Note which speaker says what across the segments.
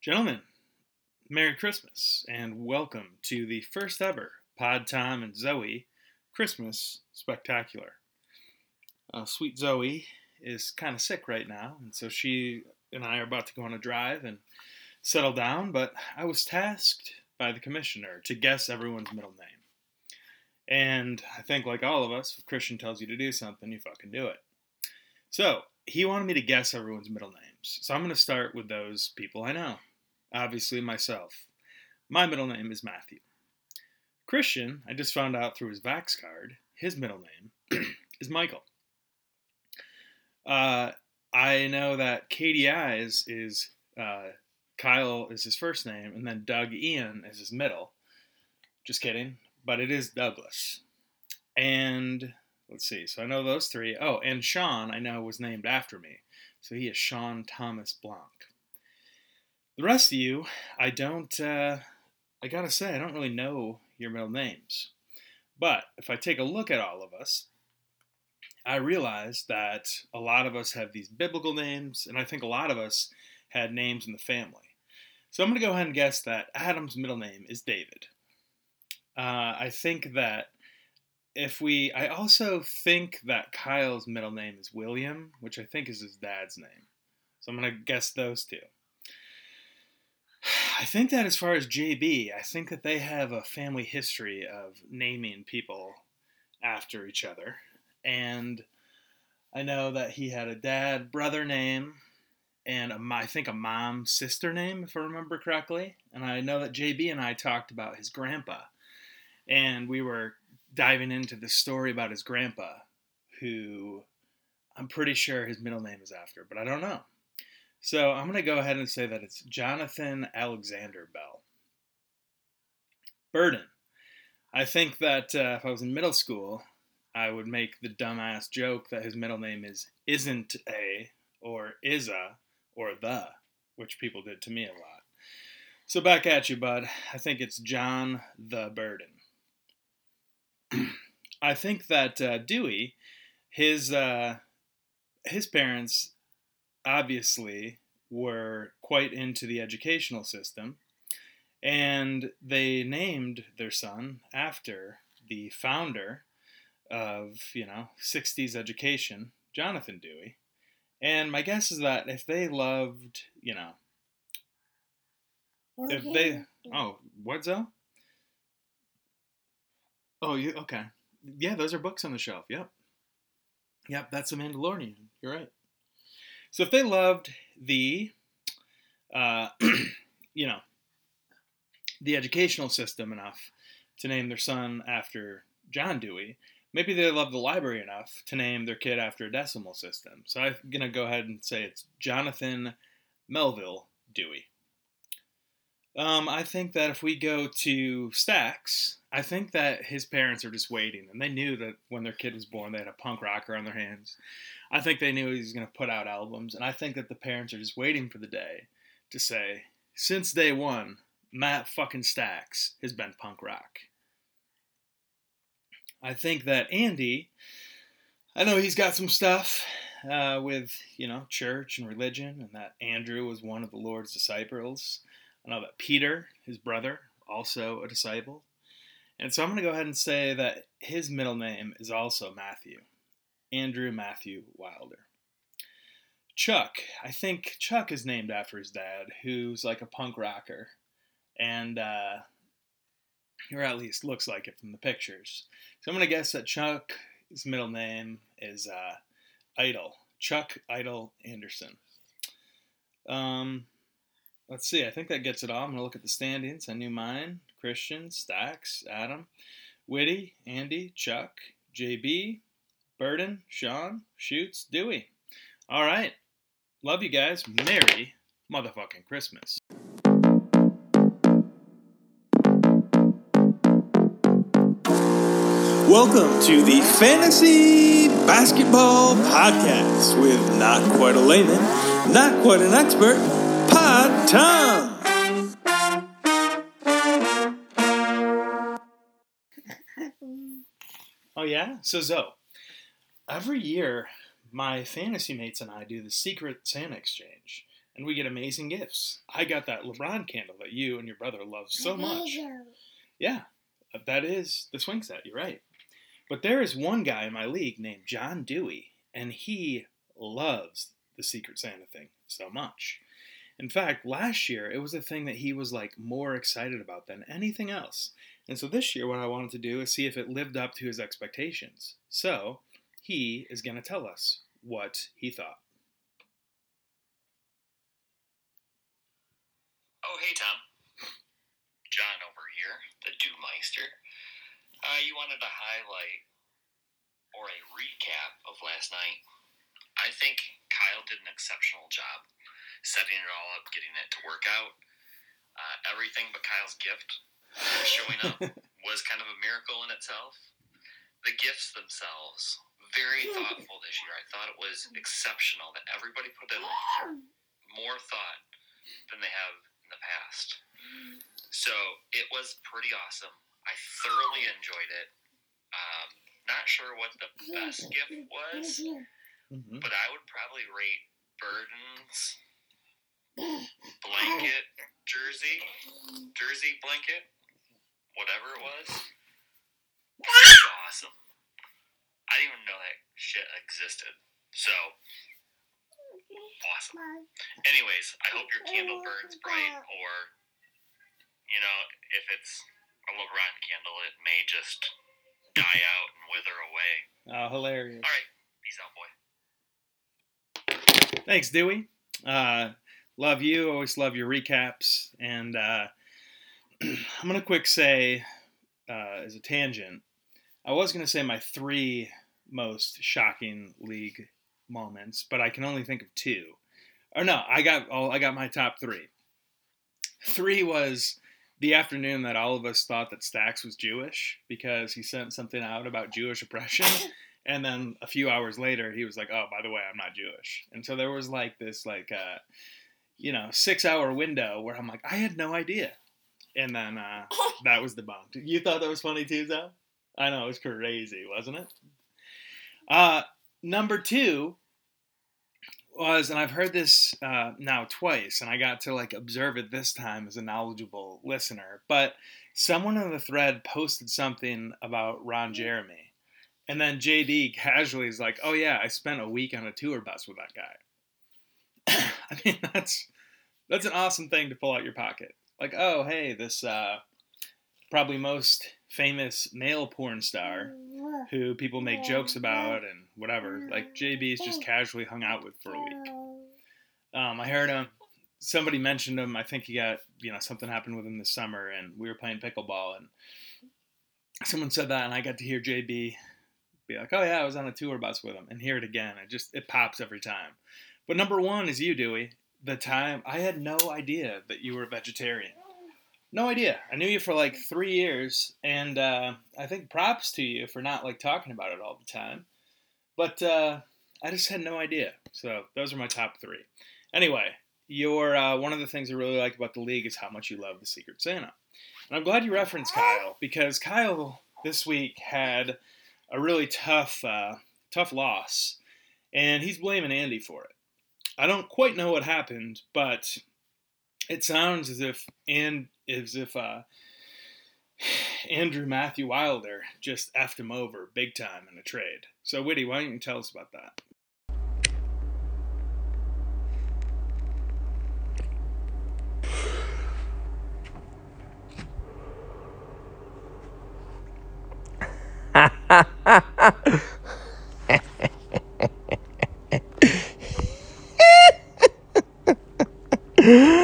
Speaker 1: Gentlemen, Merry Christmas and welcome to the first ever Pod Tom and Zoe Christmas Spectacular. Uh, sweet Zoe is kind of sick right now, and so she and I are about to go on a drive and settle down, but I was tasked by the commissioner to guess everyone's middle name. And I think, like all of us, if Christian tells you to do something, you fucking do it. So he wanted me to guess everyone's middle names. So I'm going to start with those people I know. Obviously, myself. My middle name is Matthew. Christian, I just found out through his Vax card, his middle name is Michael. Uh, I know that Katie Eyes is uh, Kyle is his first name, and then Doug Ian is his middle. Just kidding, but it is Douglas. And let's see, so I know those three. Oh, and Sean, I know, was named after me. So he is Sean Thomas Blanc. The rest of you, I don't, uh, I gotta say, I don't really know your middle names. But if I take a look at all of us, I realize that a lot of us have these biblical names, and I think a lot of us had names in the family. So I'm going to go ahead and guess that Adam's middle name is David. Uh, I think that if we, I also think that Kyle's middle name is William, which I think is his dad's name. So I'm going to guess those two. I think that as far as JB, I think that they have a family history of naming people after each other. And I know that he had a dad brother name and a, I think a mom sister name, if I remember correctly. And I know that JB and I talked about his grandpa, and we were diving into the story about his grandpa, who I'm pretty sure his middle name is after, but I don't know. So I'm going to go ahead and say that it's Jonathan Alexander Bell. Burden. I think that uh, if I was in middle school, I would make the dumbass joke that his middle name is isn't a or is a or the, which people did to me a lot. So back at you, bud. I think it's John the Burden. I think that uh, Dewey, his uh, his parents obviously were quite into the educational system, and they named their son after the founder of you know 60s education, Jonathan Dewey. And my guess is that if they loved, you know, if they, oh, what's that? Oh, you okay? Yeah, those are books on the shelf. Yep, yep, that's the Mandalorian. You're right. So if they loved the, uh, you know, the educational system enough to name their son after John Dewey, maybe they love the library enough to name their kid after a decimal system. So I'm going to go ahead and say it's Jonathan Melvil Dewey. Um, I think that if we go to Stacks, I think that his parents are just waiting, and they knew that when their kid was born, they had a punk rocker on their hands. I think they knew he was going to put out albums, and I think that the parents are just waiting for the day to say, since day one, Matt fucking Stacks has been punk rock. I think that Andy, I know he's got some stuff uh, with, you know, church and religion, and that Andrew was one of the Lord's disciples. That Peter, his brother, also a disciple. And so I'm going to go ahead and say that his middle name is also Matthew. Andrew Matthew Wilder. Chuck, I think Chuck is named after his dad, who's like a punk rocker. And uh, or at least looks like it from the pictures. So I'm going to guess that Chuck's middle name is uh, Idle. Chuck Idol Anderson. Um, let's see. I think that gets it all. I'm going to look at the standings. I knew mine. Christian, Stacks, Adam, Witty, Andy, Chuck, JB, Burden, Sean, Shoots, Dewey. All right. Love you guys. Merry motherfucking Christmas.
Speaker 2: Welcome to the Fantasy Basketball Podcast with not quite a layman, not quite an expert, Pod Tom.
Speaker 1: Oh, yeah? So, Zoe, every year my fantasy mates and I do the secret Santa exchange. and we get amazing gifts. I got that LeBron candle that you and your brother love so much. Yeah, uh, that is the swing set. You're right. But there is one guy in my league named John Dewey, and he loves the Secret Santa thing so much. In fact, last year it was a thing that he was like more excited about than anything else. And so this year, what I wanted to do is see if it lived up to his expectations. So he is going to tell us what he thought.
Speaker 3: Oh, hey, Tom. John over here, the Dewmeister. Uh, you wanted to highlight or a recap of last night. I think Kyle did an exceptional job setting it all up, getting it to work out. Uh, everything but Kyle's gift showing up was kind of a miracle in itself. The gifts themselves, very thoughtful this year. I thought it was exceptional that everybody put in more thought than they have in the past. So it was pretty awesome. I thoroughly enjoyed it. Um, not sure what the best gift was,
Speaker 1: Mm-hmm.
Speaker 3: but I would probably rate Burden's blanket jersey, jersey blanket, whatever it was. Pretty awesome. I didn't even know that shit existed. So awesome. Anyways, I hope your candle burns bright, or you know, if it's a LeBron candle, it may just die out and wither away.
Speaker 1: Oh, hilarious.
Speaker 3: All right, peace out, boy.
Speaker 1: Thanks, Dewey. Uh, love you. Always love your recaps. And uh, I'm going to quick say, uh, as a tangent, I was going to say my three most shocking league moments, but I can only think of two. Or no, I got oh, I got my top three. Three was the afternoon that all of us thought that Stacks was Jewish because he sent something out about Jewish oppression. And then a few hours later, he was like, "Oh, by the way, I'm not Jewish." And so there was like this, like, uh, you know, six-hour window where I'm like, I had no idea. And then uh, that was debunked. You thought that was funny too, though? I know it was crazy, wasn't it? Uh, number two was, and I've heard this uh, now twice, and I got to like observe it this time as a knowledgeable listener. But someone in the thread posted something about Ron Jeremy. And then JB casually is like, "Oh yeah, I spent a week on a tour bus with that guy." I mean, that's that's an awesome thing to pull out your pocket. Like, oh hey, this uh, probably most famous male porn star who people make jokes about and whatever. Like JB's just casually hung out with for a week. Um, I heard him. Somebody mentioned him. I think he got you know something happened with him this summer, and we were playing pickleball, and someone said that, and I got to hear JB be like, "Oh yeah, I was on a tour bus with him," and hear it again. It just it pops every time. But number one is you, Dewey. The time I had no idea that you were a vegetarian. No idea. I knew you for like three years, and uh, I think props to you for not like talking about it all the time. But uh, I just had no idea. So those are my top three. Anyway, your uh, one of the things I really like about the league is how much you love the Secret Santa, and I'm glad you referenced Kyle because Kyle this week had a really tough, uh, tough loss, and he's blaming Andy for it. I don't quite know what happened, but it sounds as if and as if uh, Andrew Matthew Wilder just effed him over big time in a trade. So, Witty, why don't you tell us about that?
Speaker 4: Hello,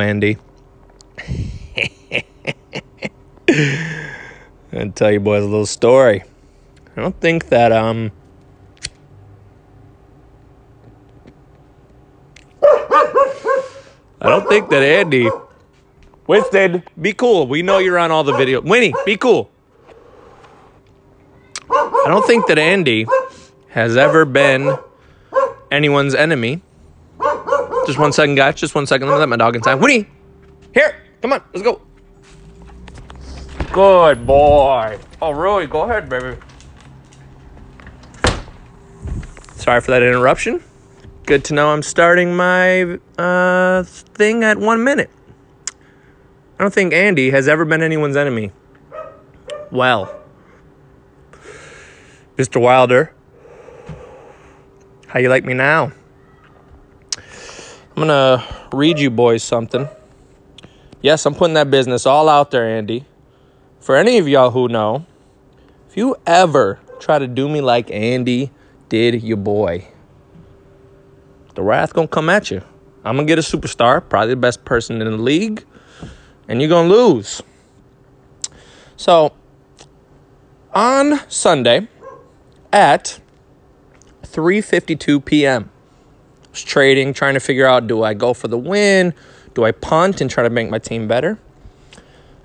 Speaker 4: Andy. I'll tell you boys a little story. I don't think that, um, I don't think that Andy. Winston, be cool. We know you're on all the video. Winnie, be cool. I don't think that Andy has ever been anyone's enemy. Just one second, guys. Just one second. Let me let my dog inside. Winnie, here. Come on. Let's go. Good boy. Oh, really? Go ahead, baby. Sorry for that interruption. Good to know I'm starting my uh, thing at one minute. I don't think Andy has ever been anyone's enemy. Well, Mr. Wilder, how you like me now? I'm gonna read you boys something. Yes, I'm putting that business all out there, Andy. For any of y'all who know, if you ever try to do me like Andy did your boy, the wrath gonna come at you. I'm gonna get a superstar, probably the best person in the league, and you're gonna lose. So, on Sunday at 3:52 p.m., I was trading, trying to figure out do I go for the win, do I punt and try to make my team better.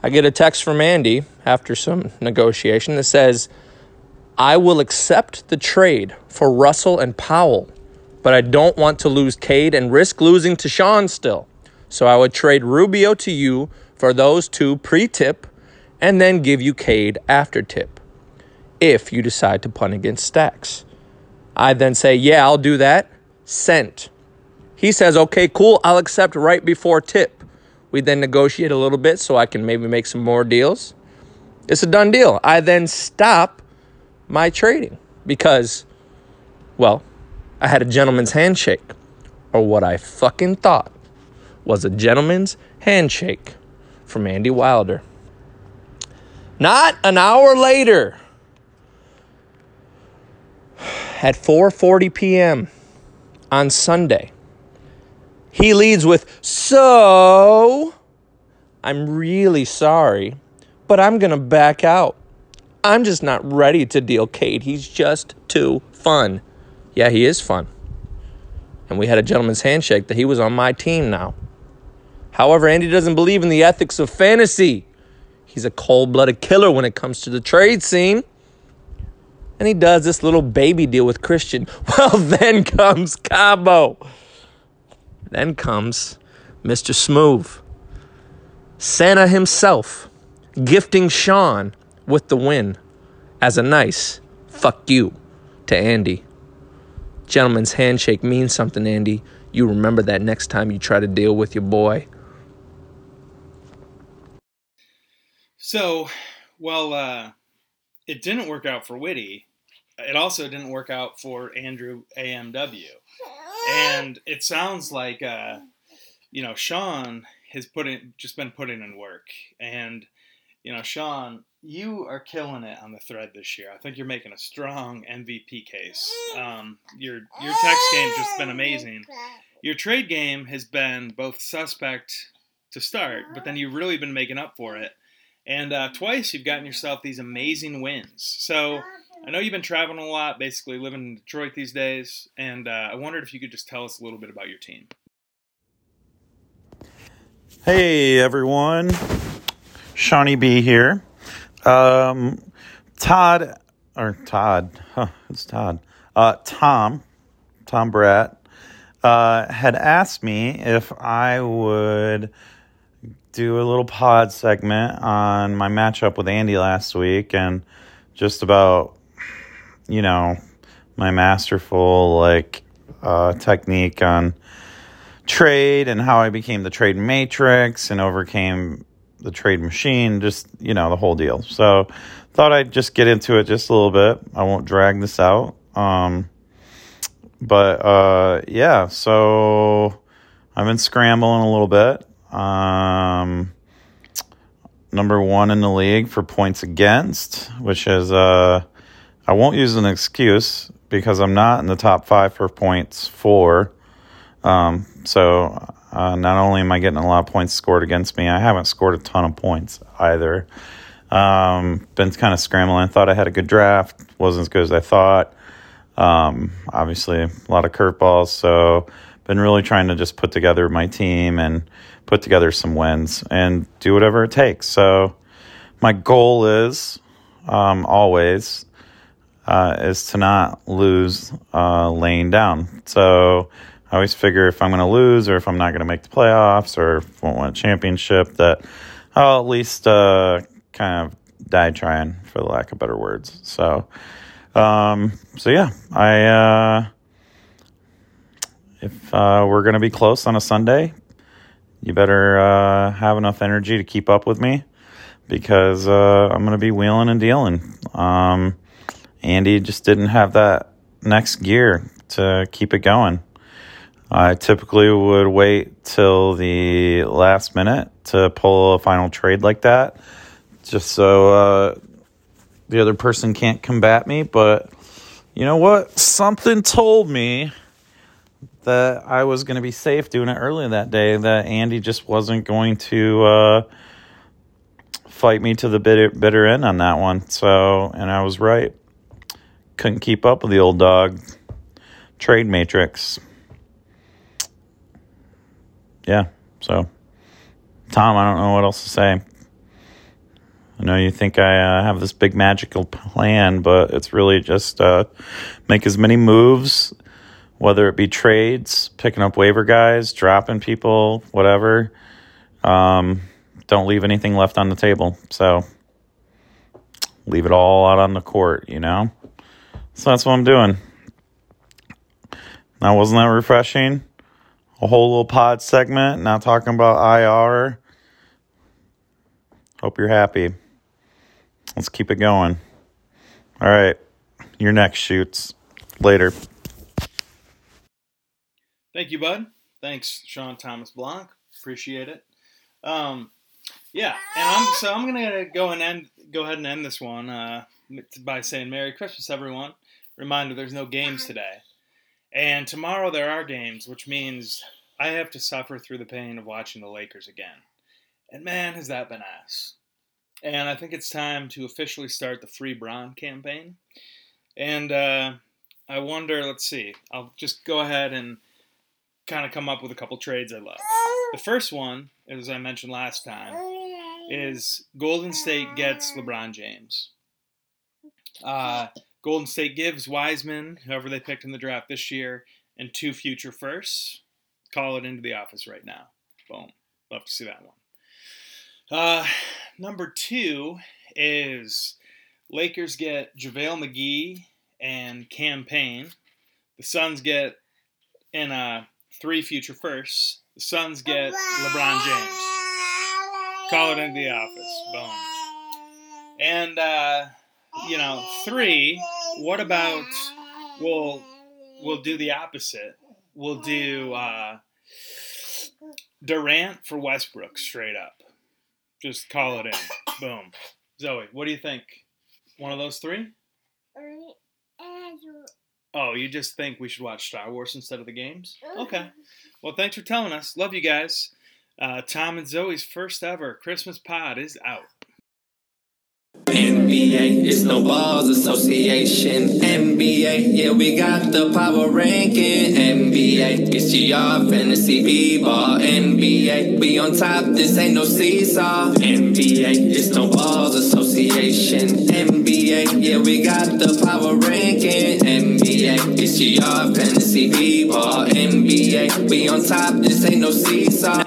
Speaker 4: I get a text from Andy after some negotiation that says, I will accept the trade for Russell and Powell, but I don't want to lose Cade and risk losing to Sean still. So I would trade Rubio to you for those two pre tip and then give you Cade after tip if you decide to punt against Stacks. I then say, Yeah, I'll do that. Sent. He says, Okay, cool, I'll accept right before tip. We then negotiate a little bit so I can maybe make some more deals. It's a done deal. I then stop my trading because, well, I had a gentleman's handshake, or what I fucking thought was a gentleman's handshake from Andy Wilder. Not an hour later, at 4:40 p.m. on Sunday, he leads with, "So, I'm really sorry, but I'm going to back out. I'm just not ready to deal Cade. He's just too fun." Yeah, he is fun. And we had a gentleman's handshake that he was on my team now. However, Andy doesn't believe in the ethics of fantasy. He's a cold blooded killer when it comes to the trade scene. And he does this little baby deal with Christian. Well, then comes Cabo. Then comes Mr. Smooth. Santa himself gifting Sean with the win as a nice fuck you to Andy. Gentleman's handshake means something, Andy. You remember that next time you try to deal with your boy.
Speaker 1: So, well, uh, it didn't work out for Witty. It also didn't work out for Andrew AMW. And it sounds like, uh, you know, Sean has put in, just been putting in work. And, you know, Sean, you are killing it on the thread this year. I think you're making a strong MVP case. Um, your your text game's just been amazing. Your trade game has been both suspect to start, but then you've really been making up for it. And uh, twice you've gotten yourself these amazing wins. So I know you've been traveling a lot, basically living in Detroit these days, and uh, I wondered if you could just tell us a little bit about your team.
Speaker 5: Hey everyone, Shawnee B here. Um, Todd, or Todd, huh, it's Todd. Uh, Tom, Tom Bratt, uh, had asked me if I would do a little pod segment on my matchup with Andy last week and just about, you know, my masterful like uh, technique on trade and how I became the trade matrix and overcame the trade machine, just, you know, the whole deal. So thought I'd just get into it just a little bit. I won't drag this out. Um, but uh, yeah, so I've been scrambling a little bit. Um, number one in the league for points against, which is uh, I won't use an excuse because I'm not in the top five for points for. Um, so uh, not only am I getting a lot of points scored against me, I haven't scored a ton of points either. Um, been kind of scrambling. Thought I had a good draft, wasn't as good as I thought. Um, obviously, a lot of curveballs. So, been really trying to just put together my team and put together some wins and do whatever it takes. So, my goal is um, always uh, is to not lose uh, laying down. So, I always figure if I'm going to lose or if I'm not going to make the playoffs or won't win a championship, that I'll at least uh, kind of die trying, for the lack of better words. So, um, so yeah, I uh, if uh, we're gonna be close on a Sunday, you better uh, have enough energy to keep up with me because I'm gonna be wheeling and dealing. Um, Andy just didn't have that next gear to keep it going. I typically would wait till the last minute to pull a final trade like that, just so uh, the other person can't combat me. But you know what? Something told me that I was going to be safe doing it earlier that day, that Andy just wasn't going to uh, fight me to the bitter, bitter end on that one. So, and I was right. Couldn't keep up with the old dog. Trade matrix yeah, so Tom, I don't know what else to say. I know you think I uh, have this big magical plan, but it's really just uh, make as many moves, whether it be trades, picking up waiver guys, dropping people, whatever. Um, don't leave anything left on the table. So leave it all out on the court, you know? So that's what I'm doing. Now, wasn't that refreshing? a whole little pod segment, not talking about IR. Hope you're happy. Let's keep it going. All right. Your next shoots. Later.
Speaker 1: Thank you, bud. Thanks, Sean Thomas Blanc. Appreciate it. Um, yeah, and I'm so I'm gonna go and end go ahead and end this one uh, by saying Merry Christmas, everyone. Reminder: there's no games today. And tomorrow there are games, which means I have to suffer through the pain of watching the Lakers again. And man, has that been ass. And I think it's time to officially start the Free Bron campaign. And uh, I wonder, let's see, I'll just go ahead and kind of come up with a couple trades I love. The first one, as I mentioned last time, is Golden State gets LeBron James. Uh, Golden State gives Wiseman, whoever they picked in the draft this year, and two future firsts. Call it into the office right now. Boom. Love to see that one. Uh, number two is Lakers get JaVale McGee and Cam Payne. The Suns get in a uh, three future firsts. The Suns get LeBron James. Call it into the office. Boom. And uh, you know, three. What about we'll we'll do the opposite. We'll do uh, Durant for Westbrook straight up. Just call it in. Boom. Zoe, what do you think? One of those three? Oh, you just think we should watch Star Wars instead of the games? Okay. Well, thanks for telling us. Love you guys. Uh, Tom and Zoe's first ever Christmas pod is out. NBA, it's no balls association. NBA, yeah, we got the power ranking. NBA, it's GR fantasy b-ball. NBA, we on top, this ain't no seesaw. NBA, it's no balls association. NBA, yeah, we got the power ranking. NBA, it's GR fantasy b-ball. NBA, we on top, this ain't no seesaw.